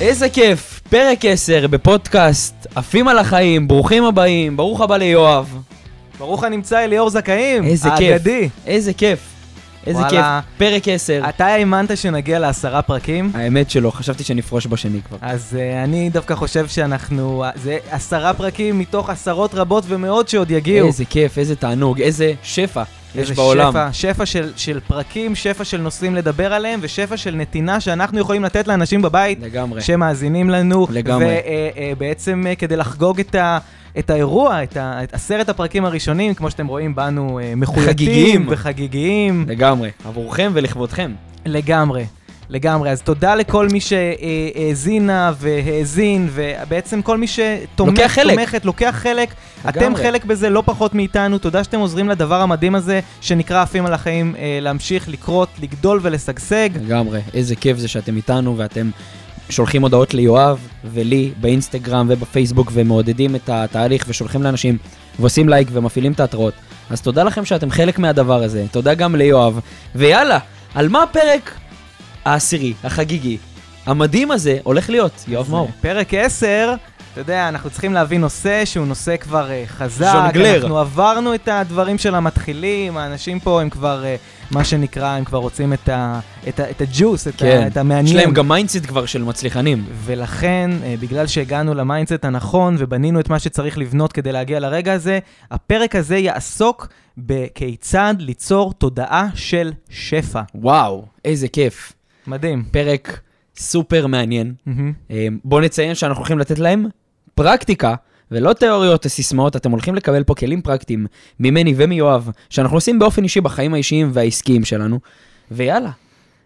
איזה כיף, פרק 10 בפודקאסט עפים על החיים, ברוכים הבאים, ברוך הבא ליואב. ברוך הנמצא אליאור זכאים, איזה כיף, האגדי. איזה כיף, איזה וואלה. כיף, פרק 10. אתה האמנת שנגיע לעשרה פרקים? האמת שלא, חשבתי שנפרוש בשני כבר. אז uh, אני דווקא חושב שאנחנו, זה עשרה פרקים מתוך עשרות רבות ומאות שעוד יגיעו. איזה כיף, איזה תענוג, איזה שפע יש בעולם. שפע, שפע של, של פרקים, שפע של נושאים לדבר עליהם, ושפע של נתינה שאנחנו יכולים לתת לאנשים בבית לגמרי. שמאזינים לנו. לגמרי. ובעצם כדי לחגוג את ה... את האירוע, את, ה, את עשרת הפרקים הראשונים, כמו שאתם רואים, באנו אה, מחויטים חגיגיים. וחגיגיים. לגמרי, עבורכם ולכבודכם. לגמרי, לגמרי. אז תודה לכל מי שהאזינה והאזין, ובעצם כל מי שתומך, לוקח חלק. תומכת, לוקח חלק. אתם לגמרי. חלק בזה לא פחות מאיתנו. תודה שאתם עוזרים לדבר המדהים הזה, שנקרא עפים על החיים, אה, להמשיך לקרות, לגדול ולשגשג. לגמרי, איזה כיף זה שאתם איתנו ואתם שולחים הודעות ליואב ולי באינסטגרם ובפייסבוק ומעודדים את התהליך ושולחים לאנשים ועושים לייק ומפעילים את ההתראות. אז תודה לכם שאתם חלק מהדבר הזה, תודה גם ליואב. ויאללה, על מה הפרק העשירי, החגיגי, המדהים הזה הולך להיות, יואב מאור? פרק 10, אתה יודע, אנחנו צריכים להביא נושא שהוא נושא כבר אה, חזק. ז'ונגלר. אנחנו עברנו את הדברים של המתחילים, האנשים פה הם כבר, אה, מה שנקרא, הם כבר רוצים את, ה, את, ה, את הג'וס, את, כן, ה, את יש המעניין. להם גם mindset כבר של מצליחנים. ולכן, אה, בגלל שהגענו ל mindset הנכון ובנינו את מה שצריך לבנות כדי להגיע לרגע הזה, הפרק הזה יעסוק בכיצד ליצור תודעה של שפע. וואו, איזה כיף. מדהים. פרק סופר מעניין. מהמם. בואו נציין שאנחנו הולכים לתת להם פרקטיקה, ולא תיאוריות וסיסמאות, אתם הולכים לקבל פה כלים פרקטיים ממני ומיואב, שאנחנו עושים באופן אישי בחיים האישיים והעסקיים שלנו, ויאללה,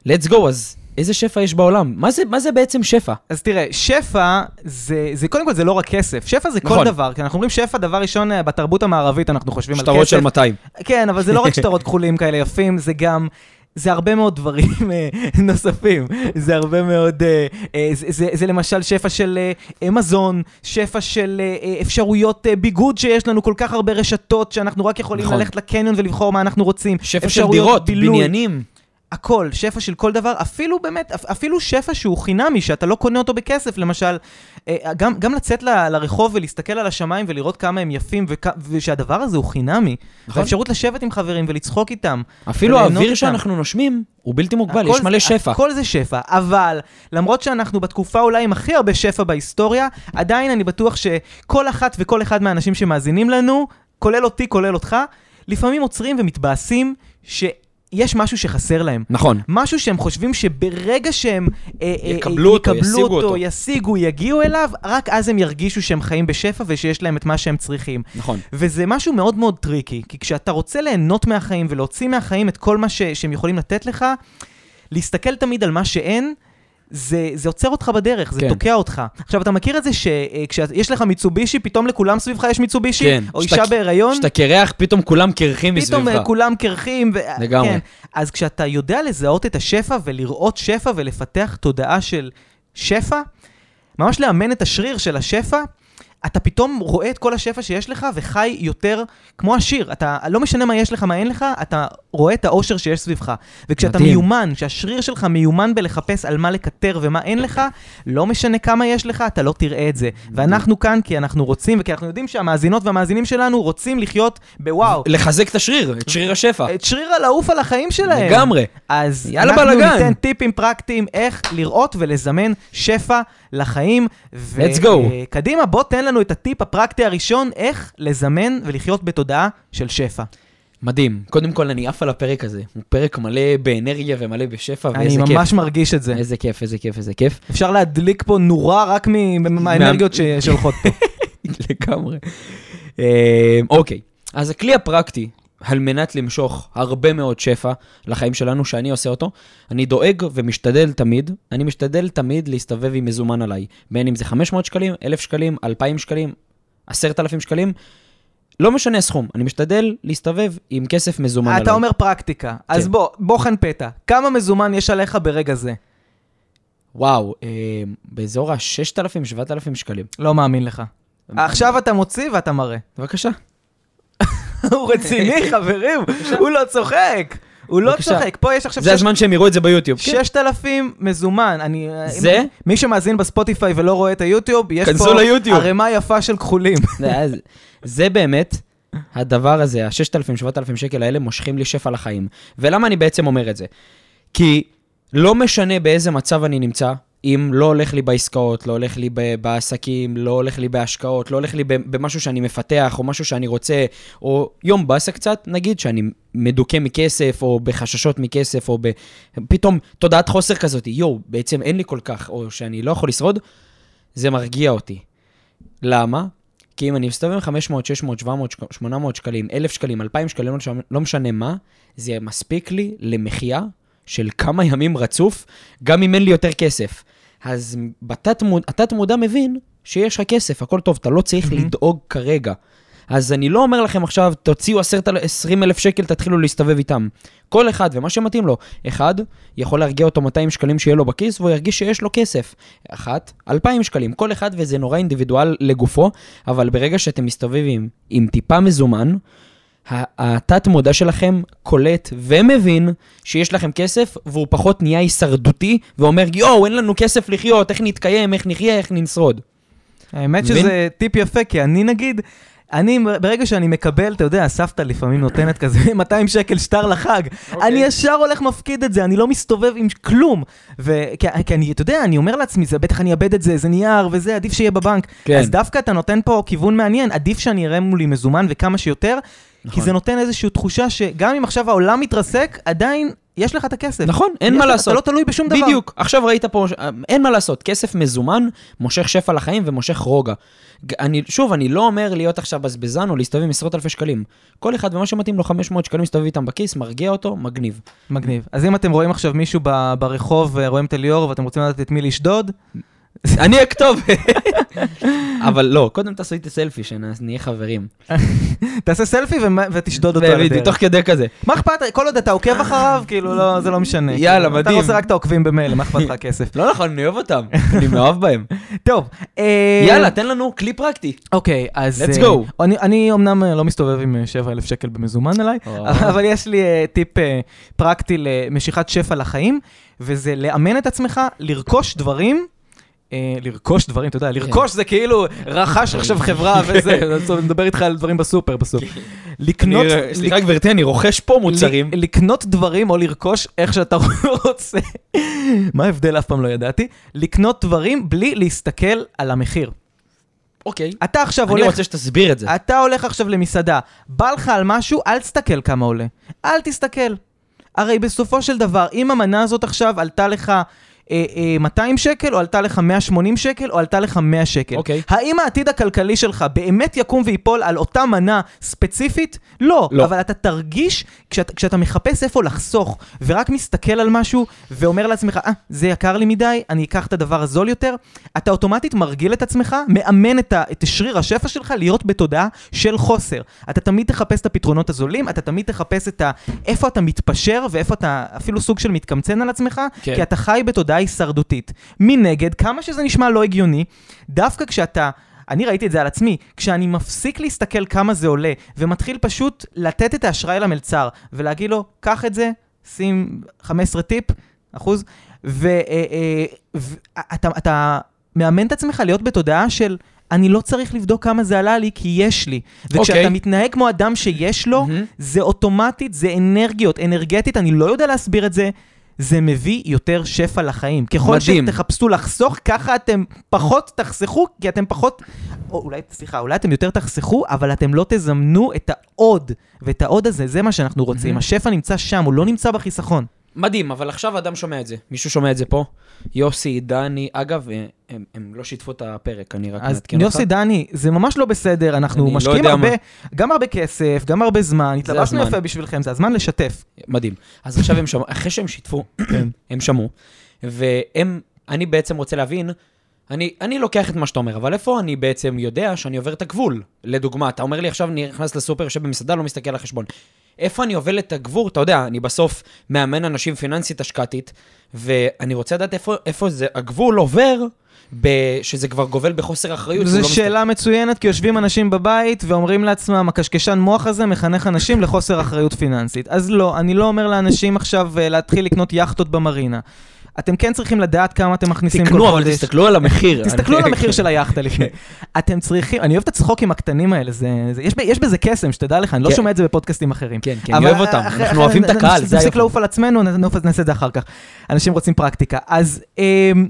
let's go, אז איזה שפע יש בעולם? מה זה, מה זה בעצם שפע? אז תראה, שפע זה, זה קודם כל זה לא רק כסף, שפע זה כל נכון. דבר, כי אנחנו אומרים שפע, דבר ראשון, אה, בתרבות המערבית אנחנו חושבים על כסף. שטרות של 200. כן, אבל זה לא רק שטרות כחולים כאלה יפים, זה גם... זה הרבה מאוד דברים אה, נוספים, זה הרבה מאוד, אה, אה, זה, זה, זה למשל שפע של מזון, שפע של אפשרויות ביגוד שיש לנו כל כך הרבה רשתות שאנחנו רק יכולים נכון. ללכת לקניון ולבחור מה אנחנו רוצים. שפע של דירות, בילוי. בניינים. הכל, שפע של כל דבר, אפילו באמת, אפ- אפילו שפע שהוא חינמי, שאתה לא קונה אותו בכסף, למשל, אה, גם, גם לצאת ל, לרחוב ולהסתכל על השמיים ולראות כמה הם יפים, וכ, ושהדבר הזה הוא חינמי. נכון. האפשרות לשבת עם חברים ולצחוק איתם. אפילו האוויר איתם. שאנחנו נושמים הוא בלתי מוגבל, יש מלא זה- שפע. הכל זה שפע, אבל למרות שאנחנו בתקופה אולי עם הכי הרבה שפע בהיסטוריה, עדיין אני בטוח שכל אחת וכל אחד מהאנשים שמאזינים לנו, כולל אותי, כולל אותך, לפעמים עוצרים ומתבאסים שיש משהו שחסר להם. נכון. משהו שהם חושבים שברגע שהם אה, אה, יקבלו אה, אותו, יקבלו ישיגו אותו. ישיגו, יגיעו אליו, רק אז הם ירגישו שהם חיים בשפע ושיש להם את מה שהם צריכים. נכון. וזה משהו מאוד מאוד tricky, כי כשאתה רוצה ליהנות מהחיים ולהוציא מהחיים את כל מה ש, שהם יכולים לתת לך, להסתכל תמיד על מה שאין, זה, זה עוצר אותך בדרך, זה כן. תוקע אותך. עכשיו, אתה מכיר את זה שכשיש לך מיצובישי, פתאום לכולם סביבך יש מיצובישי? כן. או שאתה- אישה בהיריון? כשאתה קרח, פתאום כולם קרחים פתאום מסביבך. אה, כולם קרחים. ו... לגמרי. כן. אז כשאתה יודע לזהות את השפע ולראות שפע ולפתח תודעה של שפע, ממש לאמן את השריר של השפע, אתה פתאום רואה את כל השפע שיש לך וחי יותר כמו עשיר. אתה, לא משנה מה יש לך, מה אין לך, אתה רואה את האושר שיש סביבך. וכשאתה מדהים. מיומן, שהשריר שלך מיומן בלחפש על מה לקטר ומה אין לך, לא משנה כמה יש לך, אתה לא תראה את זה. ואנחנו כאן כי אנחנו רוצים, וכי אנחנו יודעים שהמאזינות והמאזינים שלנו רוצים לחיות בוואו. לחזק את השריר, את שריר השפע. את שריר הלעוף על החיים שלהם. לגמרי. אז יאללה, אנחנו בלאגן. ניתן טיפים פרקטיים איך לראות ולזמן שפע לחיים. Let's go. קדימה, בוא תן לנו את הטיפ הפרקטי הראשון, איך לזמן ולחיות בתודעה של שפע. מדהים. קודם כל, אני עף על הפרק הזה. הוא פרק מלא באנרגיה ומלא בשפע, אני ואיזה כיף. ממש מרגיש את זה. איזה כיף, איזה כיף, איזה כיף. אפשר להדליק פה נורה רק מהאנרגיות שהולכות פה. לגמרי. אה, אוקיי, אז הכלי הפרקטי, על מנת למשוך הרבה מאוד שפע לחיים שלנו, שאני עושה אותו, אני דואג ומשתדל תמיד, אני משתדל תמיד להסתובב עם מזומן עליי. בין אם זה 500 שקלים, 1,000 שקלים, 2,000 שקלים, 10,000 שקלים, לא משנה הסכום, אני משתדל להסתובב עם כסף מזומן עליי. אתה אומר פרקטיקה, אז כן. בוא, בוחן פתע. כמה מזומן יש עליך ברגע זה? וואו, אה, באזור ה-6,000, 7,000 שקלים. לא מאמין לך. עכשיו אתה מוציא ואתה מראה. בבקשה. הוא רציני, חברים, הוא לא צוחק. הוא לא. צוחק, פה יש עכשיו זה שש- הזמן שהם יראו את זה ביוטיוב. כן. 6,000 מזומן. אני... זה? אם- מי שמאזין בספוטיפיי ולא רואה את היוטיוב, יש פה. ערימה יפה של כחולים. זה באמת, הדבר הזה, ה-6,000-7,000 שקל האלה מושכים לי שפע לחיים. ולמה אני בעצם אומר את זה? כי לא משנה באיזה מצב אני נמצא, אם לא הולך לי בעסקאות, לא הולך לי בעסקים, לא הולך לי בהשקעות, לא הולך לי במשהו שאני מפתח, או משהו שאני רוצה, או יום באסה קצת, נגיד שאני מדוכא מכסף, או בחששות מכסף, או. פתאום תודעת חוסר כזאת, יואו, בעצם אין לי כל כך, או שאני לא יכול לשרוד, זה מרגיע אותי. למה? כי אם אני מסתובב עם 500, 600, 700, 800 שקלים, 1,000 שקלים, 2,000 שקלים, לא משנה מה, זה מספיק לי למחיה של כמה ימים רצוף, גם אם אין לי יותר כסף. אז בתת מוד, התת מודע מבין שיש לך כסף, הכל טוב, אתה לא צריך לדאוג כרגע. אז אני לא אומר לכם עכשיו, תוציאו 20 אלף שקל, תתחילו להסתובב איתם. כל אחד ומה שמתאים לו. אחד, יכול להרגיע אותו 200 שקלים שיהיה לו בכיס, והוא ירגיש שיש לו כסף. אחת, 2,000 שקלים. כל אחד וזה נורא אינדיבידואל לגופו, אבל ברגע שאתם מסתובבים עם טיפה מזומן, התת מודע שלכם קולט ומבין שיש לכם כסף, והוא פחות נהיה הישרדותי, ואומר, יואו, אין לנו כסף לחיות, איך נתקיים, איך נחיה, איך נשרוד. האמת מבין? שזה טיפ יפה, כי אני נגיד, אני, ברגע שאני מקבל, אתה יודע, הסבתא לפעמים נותנת כזה 200 שקל שטר לחג, אוקיי. אני ישר הולך מפקיד את זה, אני לא מסתובב עם כלום. ו- כי, כי אני, אתה יודע, אני אומר לעצמי, זה בטח אני אאבד את זה, זה נייר וזה, עדיף שיהיה בבנק. כן. אז דווקא אתה נותן פה כיוון מעניין, עדיף שאני אראה מולי מזומן וכמה שיותר, כי נכון. זה נותן איזושהי תחושה שגם אם עכשיו העולם מתרסק, עדיין יש לך את הכסף. נכון, אין מה לך- לעשות. אתה לא תלוי בשום דבר. בדיוק. עכשיו ראית פה, אין מה לעשות, כסף מזומן מושך שפע לחיים ומושך רוגע. אני, שוב, אני לא אומר להיות עכשיו בזבזן או להסתובב עם עשרות אלפי שקלים. כל אחד ומה שמתאים לו 500 שקלים, מסתובב איתם בכיס, מרגיע אותו, מגניב. מגניב. אז אם אתם רואים עכשיו מישהו ברחוב, אה, רואים את אליאור, ואתם רוצים לדעת את מי לשדוד, אני הכתוב. אבל לא, קודם תעשו איתי סלפי, שנהיה חברים. תעשה סלפי ותשדוד אותו על הדרך. תוך כדי כזה. מה אכפת, כל עוד אתה עוקב אחריו, כאילו, לא, זה לא משנה. יאללה, מדהים. אתה רוצה רק את העוקבים במילא, מה אכפת לך הכסף? לא נכון, אני אוהב אותם. אני מאוהב בהם. טוב. אה, יאללה, תן לנו כלי פרקטי. אוקיי, אז... Let's אה, go. אני, אמנם אה, לא מסתובב עם אה, 7,000 שקל במזומן עליי, או. אבל יש לי טיפ פרקטי למשיכת שפע לחיים, וזה לאמן את עצמך לרכוש דברים. אה, לרכוש דברים, אתה יודע, לרכוש זה כאילו רכש עכשיו חברה וזה, אני מדבר איתך על דברים בסופר בסוף. לקנות, אני- סליחה גברתי, אני רוכש פה מוצרים. לקנות דברים או לרכוש איך שאתה רוצה. מה ההבדל? אף פעם לא ידעתי. לקנות דברים בלי להסתכל על המחיר. אוקיי. אתה עכשיו אני הולך... רוצה שתסביר את זה. אתה הולך עכשיו למסעדה, בא לך על משהו, אל תסתכל כמה עולה. אל תסתכל. הרי בסופו של דבר, אם המנה הזאת עכשיו עלתה לך אה, אה, 200 שקל, או עלתה לך 180 שקל, או עלתה לך 100 שקל. אוקיי. האם העתיד הכלכלי שלך באמת יקום ויפול על אותה מנה ספציפית? לא. לא. אבל אתה תרגיש, כשאתה, כשאתה מחפש איפה לחסוך, ורק מסתכל על משהו, ואומר לעצמך, אה, זה יקר לי מדי, אני אקח את הדבר הזול יותר, אתה אוטומטית מרגיל את עצמך, מאמן את, ה, את שריר השפע שלך להיות בתודעה של חוסר. אתה תמיד תחפש את הפתרונות הזולים, אתה תמיד תחפש את ה... איפה אתה מתפשר, ואיפה אתה אפילו סוג של מתקמצן על עצמך, כן. כי אתה חי בתודעה הישרדותית. מנגד, כמה שזה נשמע לא הגיוני, דווקא כשאתה... אני ראיתי את זה על עצמי, כשאני מפסיק להסתכל כמה זה עולה, ומתחיל פשוט לתת את האשראי למלצר, ולהגיד לו, קח את זה, שים 15 טיפ, אחוז, ואתה אתה מאמן את עצמך להיות בתודעה של... אני לא צריך לבדוק כמה זה עלה לי, כי יש לי. וכשאתה אוקיי. מתנהג כמו אדם שיש לו, מהמם. זה אוטומטית, זה אנרגיות, אנרגטית, אני לא יודע להסביר את זה. זה מביא יותר שפע לחיים. ככל מדהים. שתחפשו לחסוך, ככה אתם פחות תחסכו, כי אתם פחות... או אולי, סליחה, אולי אתם יותר תחסכו, אבל אתם לא תזמנו את העוד. ואת העוד הזה, זה מה שאנחנו רוצים. מהמם. השפע נמצא שם, הוא לא נמצא בחיסכון. מדהים, אבל עכשיו אדם שומע את זה. מישהו שומע את זה פה? יוסי, דני, אגב, אה, הם, הם לא שיתפו את הפרק, אני רק אז מעדכן אותך. יוסי דני, זה ממש לא בסדר, אנחנו לא משקיעים יודע הרבה, מה. גם הרבה כסף, גם הרבה זמן, התלבשנו. יפה בשבילכם, זה הזמן לשתף. מדהים. אז עכשיו הם שמעו, אחרי שהם שיתפו, כן. הם שמעו, והם, אני בעצם רוצה להבין, אני, אני לוקח את מה שאתה אומר, אבל איפה אני בעצם יודע שאני עובר את הגבול? לדוגמה, אתה אומר לי עכשיו, אני נכנס לסופר, יושב במסעדה, לא מסתכל על החשבון. איפה אני עובר את הגבול? אתה יודע, אני בסוף מאמן אנשים פיננסית השקעתית, ואני רוצה לדעת איפה, איפה זה הגבול עובר, שזה כבר גובל בחוסר אחריות. זו לא שאלה מצוינת, כי יושבים אנשים בבית ואומרים לעצמם, הקשקשן מוח הזה מחנך אנשים לחוסר אחריות פיננסית. אז לא, אני לא אומר לאנשים עכשיו אה, להתחיל לקנות יכטות במרינה. אתם כן צריכים לדעת כמה אתם מכניסים כל תקנו, אבל חודש. תסתכלו על המחיר. תסתכלו על המחיר של היאכטה לפני. אתם צריכים, אני אוהב את הצחוקים הקטנים האלה, זה, זה, יש, יש בזה קסם, שתדע לך, אני לא כן. שומע את זה בפודקאסטים אחרים. כן, כן, אני אוהב אותם, אנחנו אוהבים את הקהל, נפסיק. לעוף על עצמנו, נעשה את זה אחר כך. אנשים רוצים פרקטיקה. אז אמ,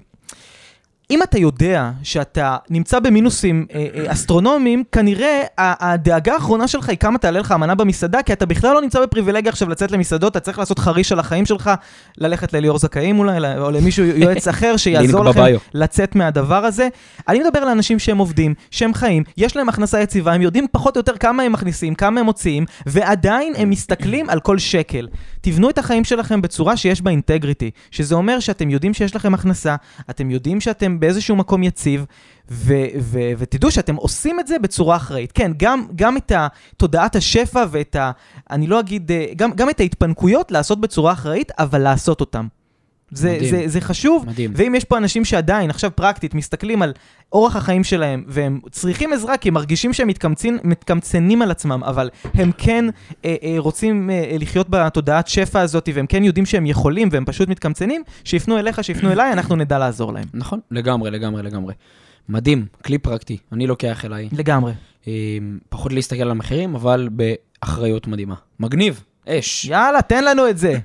אם אתה יודע שאתה נמצא במינוסים אה, אה, אסטרונומיים, כנראה הדאגה האחרונה שלך היא כמה תעלה לך המנה במסעדה, כי אתה בכלל לא נמצא בפריבילגיה עכשיו לצאת למסעדות, אתה צריך לעשות חריש על החיים שלך, ללכת לליאור זכאים אולי, או למישהו יועץ אחר שיעזור לכם. לצאת מהדבר הזה. אני מדבר לאנשים שהם עובדים, שהם חיים, יש להם הכנסה יציבה, הם יודעים פחות או יותר כמה הם מכניסים, כמה הם מוציאים, ועדיין הם מסתכלים על כל שקל. תבנו את החיים שלכם בצורה שיש בה אינטגריטי, שזה אומר שאתם יודעים שיש לכם הכנסה, אתם יודעים שאתם באיזשהו מקום יציב, ו- ו- ותדעו שאתם עושים את זה בצורה אחראית. כן, גם, גם את תודעת השפע ואת ה... אני לא אגיד... אה, גם, גם את ההתפנקויות לעשות בצורה אחראית, אבל לעשות אותם. זה, מדהים. זה, זה חשוב, מדהים. ואם יש פה אנשים שעדיין, עכשיו פרקטית, מסתכלים על אורח החיים שלהם, והם צריכים עזרה כי הם מרגישים שהם מתקמצים, מתקמצנים על עצמם, אבל הם כן אה, אה, רוצים אה, לחיות בתודעת שפע הזאת, והם כן יודעים שהם יכולים, והם פשוט מתקמצנים, שיפנו אליך, שיפנו אליי, אנחנו נדע לעזור להם. נכון, לגמרי, לגמרי, לגמרי. מדהים, כלי פרקטי, אני לוקח אליי. לגמרי. אה, פחות להסתכל על המחירים, אבל באחריות מדהימה. מגניב, אש. יאללה, תן לנו את זה.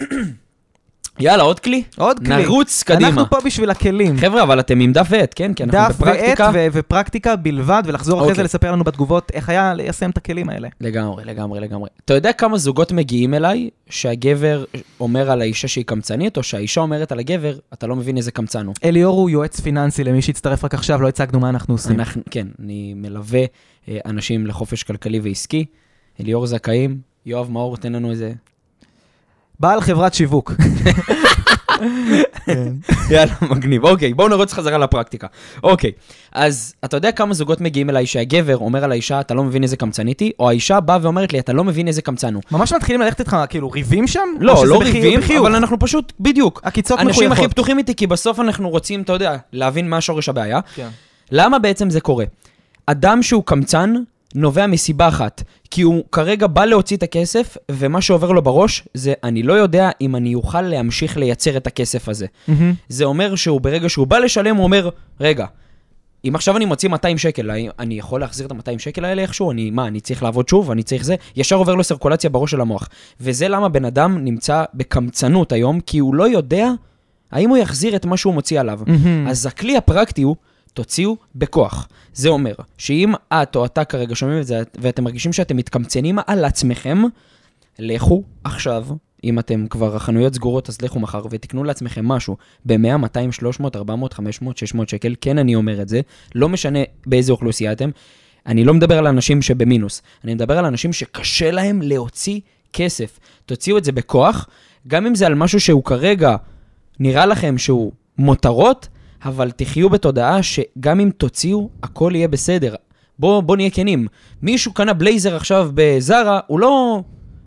יאללה, עוד כלי? עוד כלי. נרוץ קדימה. אנחנו פה בשביל הכלים. חבר'ה, אבל אתם עם דף ועט, כן? כי אנחנו דף ועט בפרקטיקה. ו- ופרקטיקה בלבד, ולחזור אחרי אוקיי. זה לספר לנו בתגובות איך היה ליישם את הכלים האלה. לגמרי, לגמרי, לגמרי. אתה יודע כמה זוגות מגיעים אליי, שהגבר אומר על האישה שהיא קמצנית, או שהאישה אומרת על הגבר, אתה לא מבין איזה קמצן הוא. אליאור הוא יועץ פיננסי למי שהצטרף רק עכשיו, לא הצגנו מה אנחנו עושים. אנחנו, כן, אני מלווה אה, אנשים לחופש כלכלי ועסקי. אליאור זכאים, יואב מאור, תן לנו איזה... בעל חברת שיווק. יאללה, מגניב. אוקיי, בואו נרוץ חזרה לפרקטיקה. אוקיי, אז אתה יודע כמה זוגות מגיעים אליי שהגבר אומר על האישה, אתה לא מבין איזה קמצנית היא, או האישה באה ואומרת לי, אתה לא מבין איזה קמצן הוא. ממש מתחילים ללכת איתך, כאילו, ריבים שם? לא, לא ריבים? אבל אנחנו פשוט, בדיוק. עקיצות אנשים הכי מחויכות. פתוחים איתי, כי בסוף אנחנו רוצים, אתה יודע, להבין מה שורש הבעיה. כן. למה בעצם זה קורה? אדם שהוא קמצן נובע מסיבה אחת, כי הוא כרגע בא להוציא את הכסף, ומה שעובר לו בראש זה, אני לא יודע אם אני אוכל להמשיך לייצר את הכסף הזה. מהמם. זה אומר שהוא ברגע שהוא בא לשלם, הוא אומר, רגע, אם עכשיו אני מוציא 200 שקל, אני יכול להחזיר את ה-200 שקל האלה איכשהו? אני, מה, אני צריך לעבוד שוב? אני צריך זה? ישר עובר לו סרקולציה בראש של המוח. וזה למה בן אדם נמצא בקמצנות היום, כי הוא לא יודע האם הוא יחזיר את מה שהוא מוציא עליו. מהמם. אז הכלי הפרקטי הוא, תוציאו בכוח. זה אומר שאם את או אתה כרגע שומעים את זה ואתם מרגישים שאתם מתקמצנים על עצמכם, לכו עכשיו, אם אתם כבר, החנויות סגורות, אז לכו מחר ותקנו לעצמכם משהו ב-100, 200, 300, 400, 500, 600 שקל, כן אני אומר את זה, לא משנה באיזה אוכלוסייה אתם. אני לא מדבר על אנשים שבמינוס, אני מדבר על אנשים שקשה להם להוציא כסף. תוציאו את זה בכוח, גם אם זה על משהו שהוא כרגע נראה לכם שהוא מותרות, אבל תחיו בתודעה שגם אם תוציאו, הכל יהיה בסדר. בוא, בוא נהיה כנים. מישהו קנה בלייזר עכשיו בזארה, הוא לא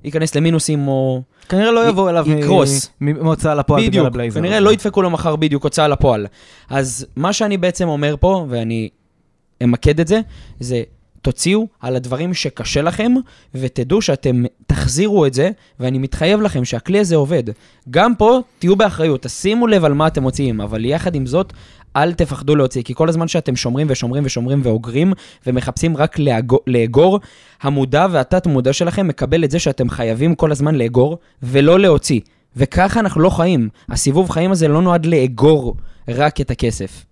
ייכנס למינוסים או... כנראה לא י- יבוא אליו יקרוס. מהוצאה לפועל בגלל הבלייזר. כנראה לא ידפקו לו מחר בדיוק הוצאה לפועל. אז מה שאני בעצם אומר פה, ואני אמקד את זה, זה תוציאו על הדברים שקשה לכם, ותדעו שאתם תחזירו את זה, ואני מתחייב לכם שהכלי הזה עובד. גם פה תהיו באחריות, תשימו לב על מה אתם מוציאים, אבל יחד עם זאת, אל תפחדו להוציא, כי כל הזמן שאתם שומרים ושומרים ושומרים ואוגרים, ומחפשים רק לאגור, המודע והתת מודע שלכם מקבל את זה שאתם חייבים כל הזמן לאגור, ולא להוציא. וככה אנחנו לא חיים. הסיבוב חיים הזה לא נועד לאגור רק את הכסף.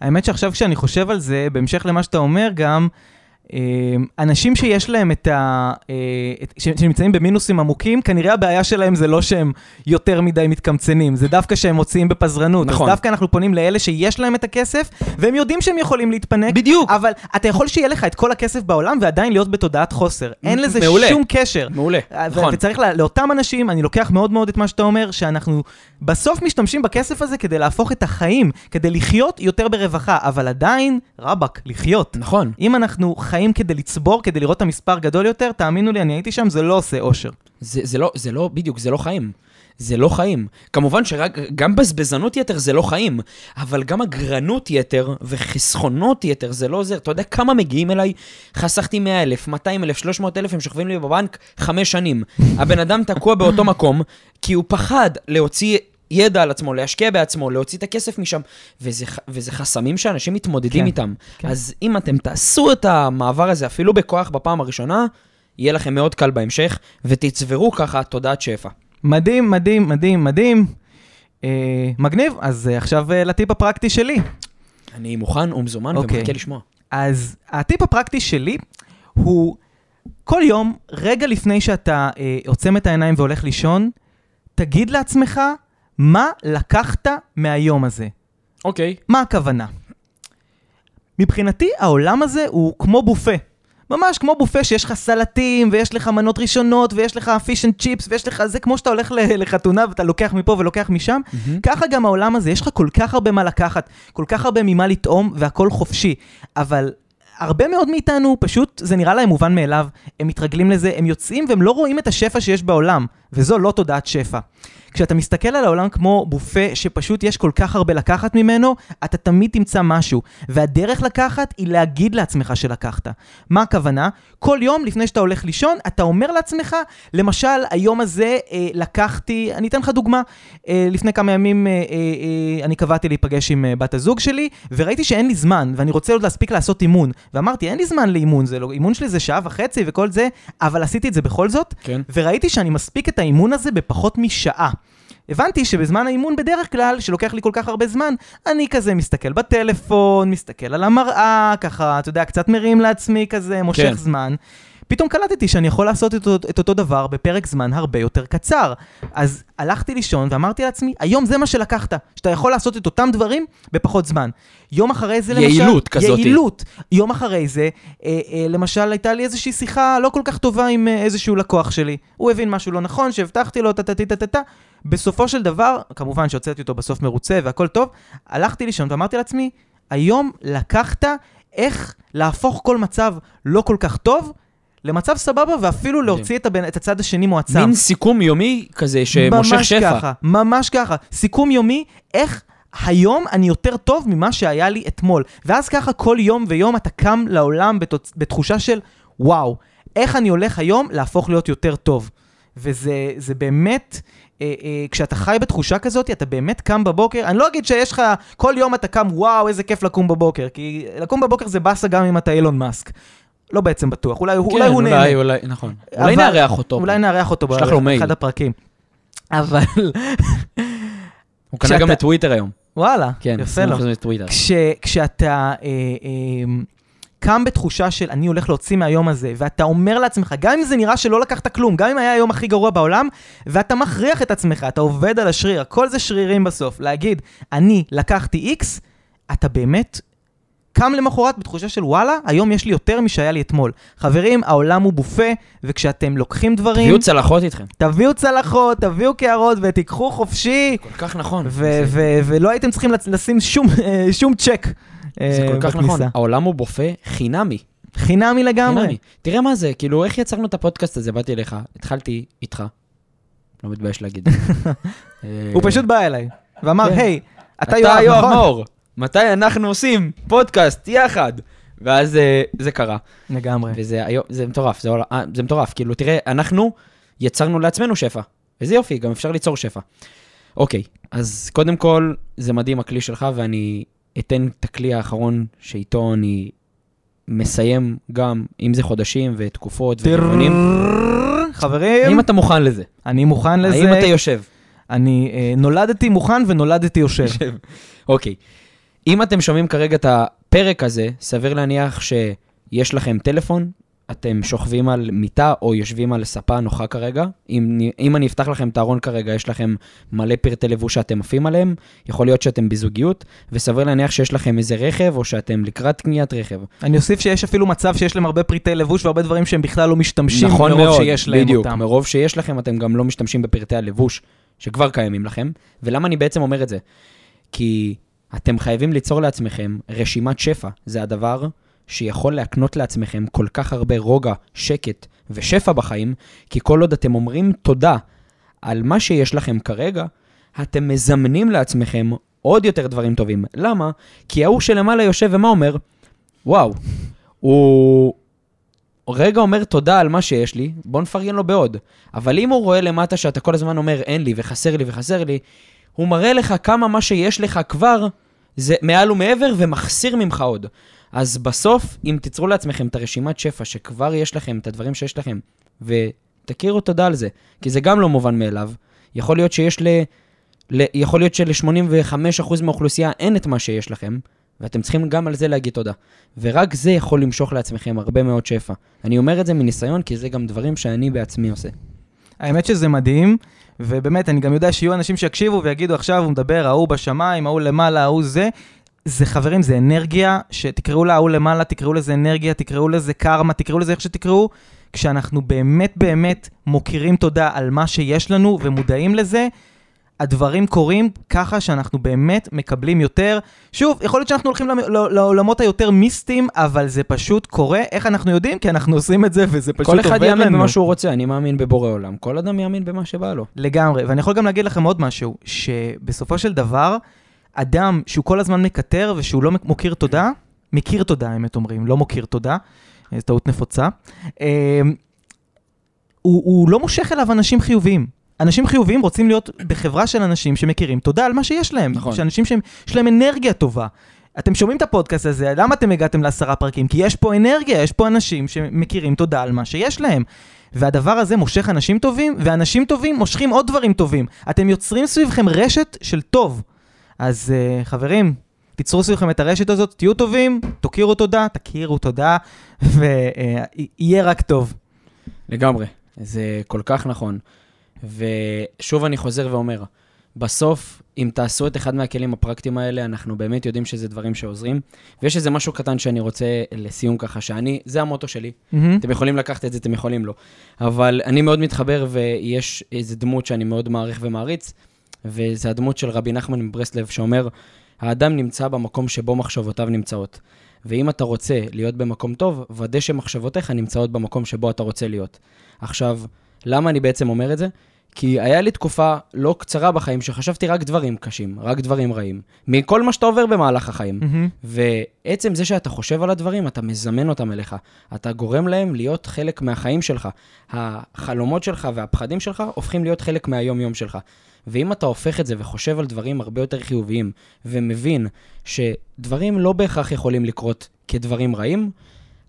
האמת שעכשיו כשאני חושב על זה, בהמשך למה שאתה אומר גם, אנשים שיש להם את ה... אה, שנמצאים במינוסים עמוקים, כנראה הבעיה שלהם זה לא שהם יותר מדי מתקמצנים, זה דווקא שהם מוציאים בפזרנות. נכון. אז דווקא אנחנו פונים לאלה שיש להם את הכסף, והם יודעים שהם יכולים להתפנק. בדיוק. אבל אתה יכול שיהיה לך את כל הכסף בעולם ועדיין להיות בתודעת חוסר. אין לזה מעולה. שום קשר. מעולה, ו- נכון. וצריך, לאותם אנשים, אני לוקח מאוד מאוד את מה שאתה אומר, שאנחנו בסוף משתמשים בכסף הזה כדי להפוך את החיים, כדי לחיות יותר ברווחה, אבל עדיין, רבאק, לחיות. נכון. אם אנחנו חיים כדי לצבור, כדי לראות את המספר גדול יותר, תאמינו לי, אני הייתי שם, זה לא עושה אושר. זה, זה, לא, זה לא, בדיוק, זה לא חיים. זה לא חיים. כמובן שגם בזבזנות יתר זה לא חיים, אבל גם אגרנות יתר וחסכונות יתר זה לא עוזר. אתה יודע כמה מגיעים אליי? חסכתי 100 אלף, 200 אלף, 300 אלף, הם שוכבים לי בבנק חמש שנים. הבן אדם תקוע באותו מקום, כי הוא פחד להוציא ידע על עצמו, להשקיע בעצמו, להוציא את הכסף משם, וזה, וזה חסמים שאנשים מתמודדים כן, איתם. כן. אז אם אתם תעשו את המעבר הזה אפילו בכוח בפעם הראשונה, יהיה לכם מאוד קל בהמשך, ותצברו ככה תודעת שפע. מדהים, מדהים, מדהים, מדהים. אה, מגניב, אז אה, עכשיו אה, לטיפ הפרקטי שלי. אני מוכן ומזומן אוקיי. ומחכה לשמוע. אז הטיפ הפרקטי שלי הוא כל יום, רגע לפני שאתה אה, עוצם את העיניים והולך לישון, תגיד לעצמך מה לקחת מהיום הזה. אוקיי. מה הכוונה? מבחינתי העולם הזה הוא כמו בופה. ממש כמו בופה שיש לך סלטים, ויש לך מנות ראשונות, ויש לך fish and chips, ויש לך... זה כמו שאתה הולך לחתונה ואתה לוקח מפה ולוקח משם. מהמם. ככה גם העולם הזה, יש לך כל כך הרבה מה לקחת, כל כך הרבה ממה לטעום, והכל חופשי. אבל הרבה מאוד מאיתנו, פשוט, זה נראה להם מובן מאליו, הם מתרגלים לזה, הם יוצאים והם לא רואים את השפע שיש בעולם, וזו לא תודעת שפע. כשאתה מסתכל על העולם כמו בופה שפשוט יש כל כך הרבה לקחת ממנו, אתה תמיד תמצא משהו. והדרך לקחת היא להגיד לעצמך שלקחת. מה הכוונה? כל יום לפני שאתה הולך לישון, אתה אומר לעצמך, למשל, היום הזה אה, לקחתי, אני אתן לך דוגמה, אה, לפני כמה ימים אה, אה, אה, אני קבעתי להיפגש עם אה, בת הזוג שלי, וראיתי שאין לי זמן, ואני רוצה עוד להספיק לעשות אימון. ואמרתי, אין לי זמן לאימון, זה לא, אימון שלי זה שעה וחצי וכל זה, אבל עשיתי את זה בכל זאת, כן. וראיתי שאני מספיק את האימון הזה בפחות משעה. הבנתי שבזמן האימון בדרך כלל, שלוקח לי כל כך הרבה זמן, אני כזה מסתכל בטלפון, מסתכל על המראה, ככה, אתה יודע, קצת מרים לעצמי כזה, מושך כן. זמן. פתאום קלטתי שאני יכול לעשות את, אותו- את אותו דבר בפרק זמן הרבה יותר קצר. אז הלכתי לישון ואמרתי לעצמי, היום זה מה שלקחת, שאתה יכול לעשות את אותם דברים בפחות זמן. יום אחרי זה למשל... יעילות כזאת. יעילות. יום אחרי זה, אה, אה, למשל, הייתה לי איזושהי שיחה לא כל כך טובה עם אה, איזשהו לקוח שלי. הוא הבין משהו לא נכון, שהבטחתי לו, טה-טה-טה-טה-טה. בסופו של דבר, כמובן שהוצאתי אותו בסוף מרוצה והכל טוב, הלכתי לישון ואמרתי לעצמי, היום לקחת איך להפוך כל מצב לא כל כך טוב למצב סבבה, ואפילו להוציא את, הבן, את הצד השני מועצם. מין סיכום יומי כזה שמושך ממש שפע. ככה, ממש ככה. סיכום יומי, איך היום אני יותר טוב ממה שהיה לי אתמול. ואז ככה כל יום ויום אתה קם לעולם בתוצ... בתחושה של וואו, איך אני הולך היום להפוך להיות יותר טוב. וזה זה באמת, אה, אה, כשאתה חי בתחושה כזאת, אתה באמת קם בבוקר, אני לא אגיד שיש לך, כל יום אתה קם, וואו, איזה כיף לקום בבוקר, כי לקום בבוקר זה באסה גם אם אתה אילון מאסק. לא בעצם בטוח, אולי, כן, אולי הוא נהנה. אולי, אולי, נכון. אולי אבל- נארח אותו. אולי נארח אותו. באחד הפרקים. אבל, הוא קנה גם לטוויטר היום. וואלה, כן, יפה לו. 20% לטוויטר. כש, כשאתה אה, אה, קם בתחושה של אני הולך להוציא מהיום הזה, ואתה אומר לעצמך, גם אם זה נראה שלא לקחת כלום, גם אם היה היום הכי גרוע בעולם, ואתה מכריח את עצמך, אתה עובד על השריר, הכל זה שרירים בסוף, להגיד, אני לקחתי איקס, אתה באמת קם למחרת בתחושה של וואלה, היום יש לי יותר משהיה לי אתמול. חברים, העולם הוא בופה, וכשאתם לוקחים דברים, תביאו צלחות איתכם. תביאו צלחות, תביאו קערות ותיקחו חופשי, כל כך נכון. ו- זה- ו- ולא הייתם צריכים לשים שום, אה, שום צ'ק אה, זה כל כך בכניסה. נכון. העולם הוא בופה חינמי. חינמי לגמרי. חינמי. תראה מה זה, כאילו, איך יצרנו את הפודקאסט הזה? באתי אליך, התחלתי איתך. לא מתבייש להגיד. אה, הוא פשוט בא אליי, ואמר, כן. היי, אתה יואב נכון? מתי אנחנו עושים פודקאסט יחד? ואז אה, זה קרה. לגמרי. וזה היום, זה מטורף, זה, אה, זה מטורף. כאילו, תראה, אנחנו יצרנו לעצמנו שפע. איזה יופי, גם אפשר ליצור שפע. אוקיי, אז קודם כל, זה מדהים הכלי שלך, ואני אתן את הכלי האחרון שאיתו אני מסיים גם, אם זה חודשים ותקופות ורבעונים. חברים, האם אתה מוכן לזה? אני מוכן לזה. האם אתה יושב? אני אה, נולדתי מוכן ונולדתי יושב. יושב. אוקיי. אם אתם שומעים כרגע את הפרק הזה, סביר להניח שיש לכם טלפון, אתם שוכבים על מיטה או יושבים על ספה נוחה כרגע. אם, אם אני אפתח לכם את הארון כרגע, יש לכם מלא פרטי לבוש שאתם עפים עליהם, יכול להיות שאתם בזוגיות, וסביר להניח שיש לכם איזה רכב או שאתם לקראת קניית רכב. אני אוסיף שיש אפילו מצב שיש להם הרבה פריטי לבוש והרבה דברים שהם בכלל לא משתמשים נכון מרוב מאוד, שיש להם בדיוק. אותם. מרוב שיש לכם, אתם גם לא משתמשים בפרטי הלבוש שכבר קיימים לכם. ולמה אני בעצם אומר את זה? כי אתם חייבים ליצור לעצמכם רשימת שפע. זה הדבר שיכול להקנות לעצמכם כל כך הרבה רוגע, שקט ושפע בחיים, כי כל עוד אתם אומרים תודה על מה שיש לכם כרגע, אתם מזמנים לעצמכם עוד יותר דברים טובים. למה? כי ההוא שלמעלה יושב ומה אומר? וואו, הוא רגע אומר תודה על מה שיש לי, בוא נפרגן לו בעוד. אבל אם הוא רואה למטה שאתה כל הזמן אומר אין לי וחסר לי וחסר לי, הוא מראה לך כמה מה שיש לך כבר זה מעל ומעבר ומחסיר ממך עוד. אז בסוף, אם תיצרו לעצמכם את הרשימת שפע שכבר יש לכם, את הדברים שיש לכם, ותכירו תודה על זה, כי זה גם לא מובן מאליו. יכול להיות שיש ל... ל... יכול להיות של-85% מהאוכלוסייה אין את מה שיש לכם, ואתם צריכים גם על זה להגיד תודה. ורק זה יכול למשוך לעצמכם הרבה מאוד שפע. אני אומר את זה מניסיון, כי זה גם דברים שאני בעצמי עושה. האמת שזה מדהים, ובאמת, אני גם יודע שיהיו אנשים שיקשיבו ויגידו, עכשיו הוא מדבר, ההוא בשמיים, ההוא למעלה, ההוא זה. זה חברים, זה אנרגיה, שתקראו לה ההוא למעלה, תקראו לזה אנרגיה, תקראו לזה קרמה, תקראו לזה איך שתקראו. כשאנחנו באמת באמת מוקירים תודה על מה שיש לנו ומודעים לזה, הדברים קורים ככה שאנחנו באמת מקבלים יותר. שוב, יכול להיות שאנחנו הולכים לעולמות היותר מיסטיים, אבל זה פשוט קורה. איך אנחנו יודעים? כי אנחנו עושים את זה וזה פשוט עובד לנו. כל אחד יאמין במה שהוא רוצה, אני מאמין בבורא עולם. כל אדם יאמין במה שבא לו. לגמרי, ואני יכול גם להגיד לכם עוד משהו, שבסופו של דבר, אדם שהוא כל הזמן מקטר ושהוא לא מוקיר תודה, מכיר תודה, האמת אומרים, לא מוקיר תודה, זו טעות נפוצה, אה, הוא, הוא לא מושך אליו אנשים חיוביים. אנשים חיוביים רוצים להיות בחברה של אנשים שמכירים תודה על מה שיש להם. נכון. שאנשים שיש להם אנרגיה טובה. אתם שומעים את הפודקאסט הזה, למה אתם הגעתם לעשרה פרקים? כי יש פה אנרגיה, יש פה אנשים שמכירים תודה על מה שיש להם. והדבר הזה מושך אנשים טובים, ואנשים טובים מושכים עוד דברים טובים. אתם יוצרים סביבכם רשת של טוב. אז uh, חברים, תיצרו סביבכם את הרשת הזאת, תהיו טובים, תוקירו תודה, תכירו תודה, ויהיה רק טוב. לגמרי, זה כל כך נכון. ושוב אני חוזר ואומר, בסוף, אם תעשו את אחד מהכלים הפרקטיים האלה, אנחנו באמת יודעים שזה דברים שעוזרים. ויש איזה משהו קטן שאני רוצה לסיום ככה, שאני, זה המוטו שלי. Mm-hmm. אתם יכולים לקחת את זה, אתם יכולים לא. אבל אני מאוד מתחבר, ויש איזה דמות שאני מאוד מעריך ומעריץ, וזה הדמות של רבי נחמן מברסלב, שאומר, האדם נמצא במקום שבו מחשבותיו נמצאות. ואם אתה רוצה להיות במקום טוב, ודא שמחשבותיך נמצאות במקום שבו אתה רוצה להיות. עכשיו, למה אני בעצם אומר את זה? כי היה לי תקופה לא קצרה בחיים שחשבתי רק דברים קשים, רק דברים רעים, מכל מה שאתה עובר במהלך החיים. Mm-hmm. ועצם זה שאתה חושב על הדברים, אתה מזמן אותם אליך. אתה גורם להם להיות חלק מהחיים שלך. החלומות שלך והפחדים שלך הופכים להיות חלק מהיום-יום שלך. ואם אתה הופך את זה וחושב על דברים הרבה יותר חיוביים, ומבין שדברים לא בהכרח יכולים לקרות כדברים רעים,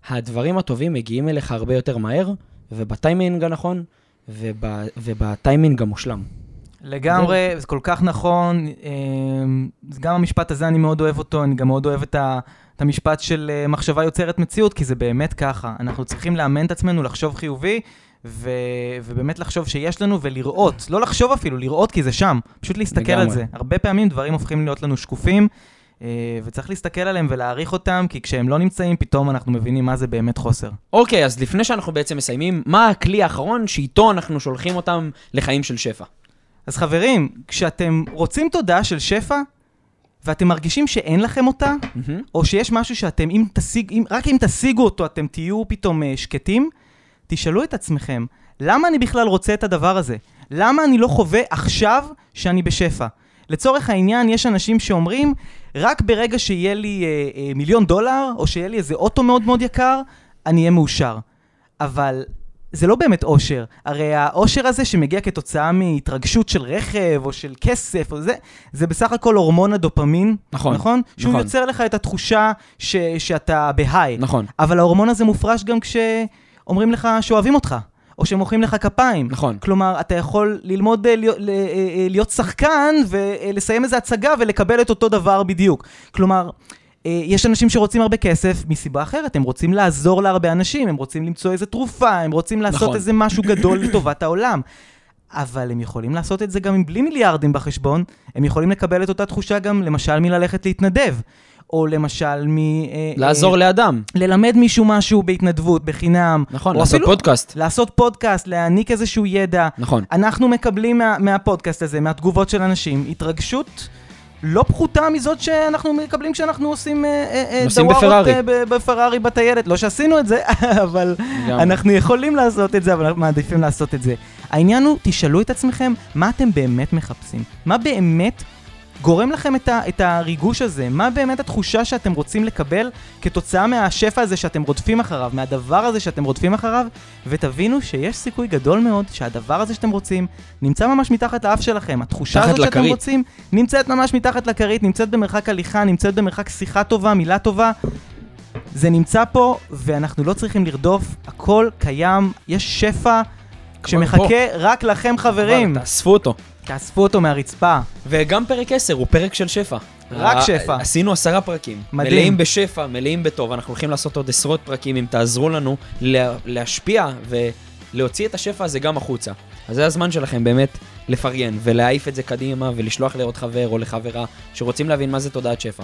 הדברים הטובים מגיעים אליך הרבה יותר מהר, ובטיימינג הנכון, וב, ובטיימינג המושלם. לגמרי, זה... זה כל כך נכון. אמ, גם המשפט הזה, אני מאוד אוהב אותו, אני גם מאוד אוהב את, ה, את המשפט של אה, מחשבה יוצרת מציאות, כי זה באמת ככה. אנחנו צריכים לאמן את עצמנו לחשוב חיובי, ו, ובאמת לחשוב שיש לנו ולראות, לא לחשוב אפילו, לראות כי זה שם, פשוט להסתכל לגמרי. על זה. הרבה פעמים דברים הופכים להיות לנו שקופים. אה, וצריך להסתכל עליהם ולהעריך אותם, כי כשהם לא נמצאים, פתאום אנחנו מבינים מה זה באמת חוסר. אוקיי, אז לפני שאנחנו בעצם מסיימים, מה הכלי האחרון שאיתו אנחנו שולחים אותם לחיים של שפע? אז חברים, כשאתם רוצים תודה של שפע, ואתם מרגישים שאין לכם אותה, mm-hmm. או שיש משהו שאתם, אם תשיג, אם, רק אם תשיגו אותו, אתם תהיו פתאום uh, שקטים, תשאלו את עצמכם, למה אני בכלל רוצה את הדבר הזה? למה אני לא חווה עכשיו שאני בשפע? לצורך העניין, יש אנשים שאומרים, רק ברגע שיהיה לי אה, אה, מיליון דולר, או שיהיה לי איזה אוטו מאוד מאוד יקר, אני אהיה מאושר. אבל זה לא באמת אושר. הרי האושר הזה שמגיע כתוצאה מהתרגשות של רכב, או של כסף, או זה, זה בסך הכל הורמון הדופמין. נכון. נכון? שהוא נכון. יוצר לך את התחושה ש, שאתה בהיי. נכון. אבל ההורמון הזה מופרש גם כשאומרים לך שאוהבים אותך. או שמוחאים לך כפיים. נכון. כלומר, אתה יכול ללמוד אה, להיות, אה, אה, להיות שחקן ולסיים איזו הצגה ולקבל את אותו דבר בדיוק. כלומר, יש אנשים שרוצים הרבה כסף מסיבה אחרת, הם רוצים לעזור להרבה אנשים, הם רוצים למצוא איזו תרופה, הם רוצים לעשות נכון. איזה משהו גדול לטובת העולם. אבל הם יכולים לעשות את זה גם עם בלי מיליארדים בחשבון, הם יכולים לקבל את אותה תחושה גם, למשל, מללכת להתנדב. או למשל מ... אה, לעזור אה, לאדם. ללמד מישהו משהו בהתנדבות, בחינם. נכון, לעשות אפילו, פודקאסט. לעשות פודקאסט, להעניק איזשהו ידע. נכון. אנחנו מקבלים מה, מהפודקאסט הזה, מהתגובות של אנשים, התרגשות לא פחותה מזאת שאנחנו מקבלים כשאנחנו עושים אה, אה, דווארות, בפרארי. בטיילת. לא שעשינו את זה, אבל גם. אנחנו יכולים לעשות את זה, אבל אנחנו מעדיפים לעשות את זה. העניין הוא, תשאלו את עצמכם, מה אתם באמת מחפשים? מה באמת גורם לכם את, ה, את הריגוש הזה? מה באמת התחושה שאתם רוצים לקבל כתוצאה מהשפע הזה שאתם רודפים אחריו, מהדבר הזה שאתם רודפים אחריו? ותבינו שיש סיכוי גדול מאוד שהדבר הזה שאתם רוצים נמצא ממש מתחת לאף שלכם. התחושה הזאת שאתם לכרית. רוצים נמצאת ממש מתחת לכרית, נמצאת במרחק הליכה, נמצאת במרחק שיחה טובה, מילה טובה. זה נמצא פה, ואנחנו לא צריכים לרדוף, הכל קיים, יש שפע שמחכה רק לכם חברים. כבר, תאספו אותו. תאספו אותו מהרצפה. וגם פרק 10 הוא פרק של שפע. רק ה- שפע. עשינו עשרה פרקים. מדהים. מלאים בשפע, מלאים בטוב. אנחנו הולכים לעשות עוד עשרות פרקים אם תעזרו לנו לה, להשפיע ולהוציא את השפע הזה גם החוצה. אז זה הזמן שלכם באמת לפרגן ולהעיף את זה קדימה ולשלוח לעוד חבר או לחברה שרוצים להבין מה זה תודעת שפע.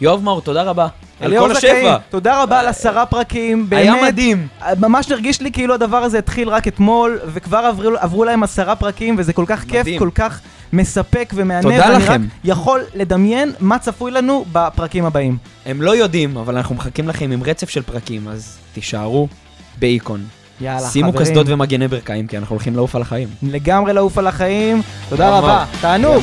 יואב מאור, תודה רבה. על כל השפע. תודה רבה על עשרה פרקים, באמת. היה מדהים. ממש הרגיש לי כאילו הדבר הזה התחיל רק אתמול, וכבר עברו, עברו להם עשרה פרקים, וזה כל כך כיף, מדהים. כל כך מספק ומהנה. תודה ואני לכם. רק יכול לדמיין מה צפוי לנו בפרקים הבאים. הם לא יודעים, אבל אנחנו מחכים לכם עם רצף של פרקים, אז תישארו באיקון. יאללה, שימו חברים. קסדות ומגני ברכיים, כי אנחנו הולכים לעוף על החיים. לגמרי לעוף על החיים. תודה רבה. תענוג.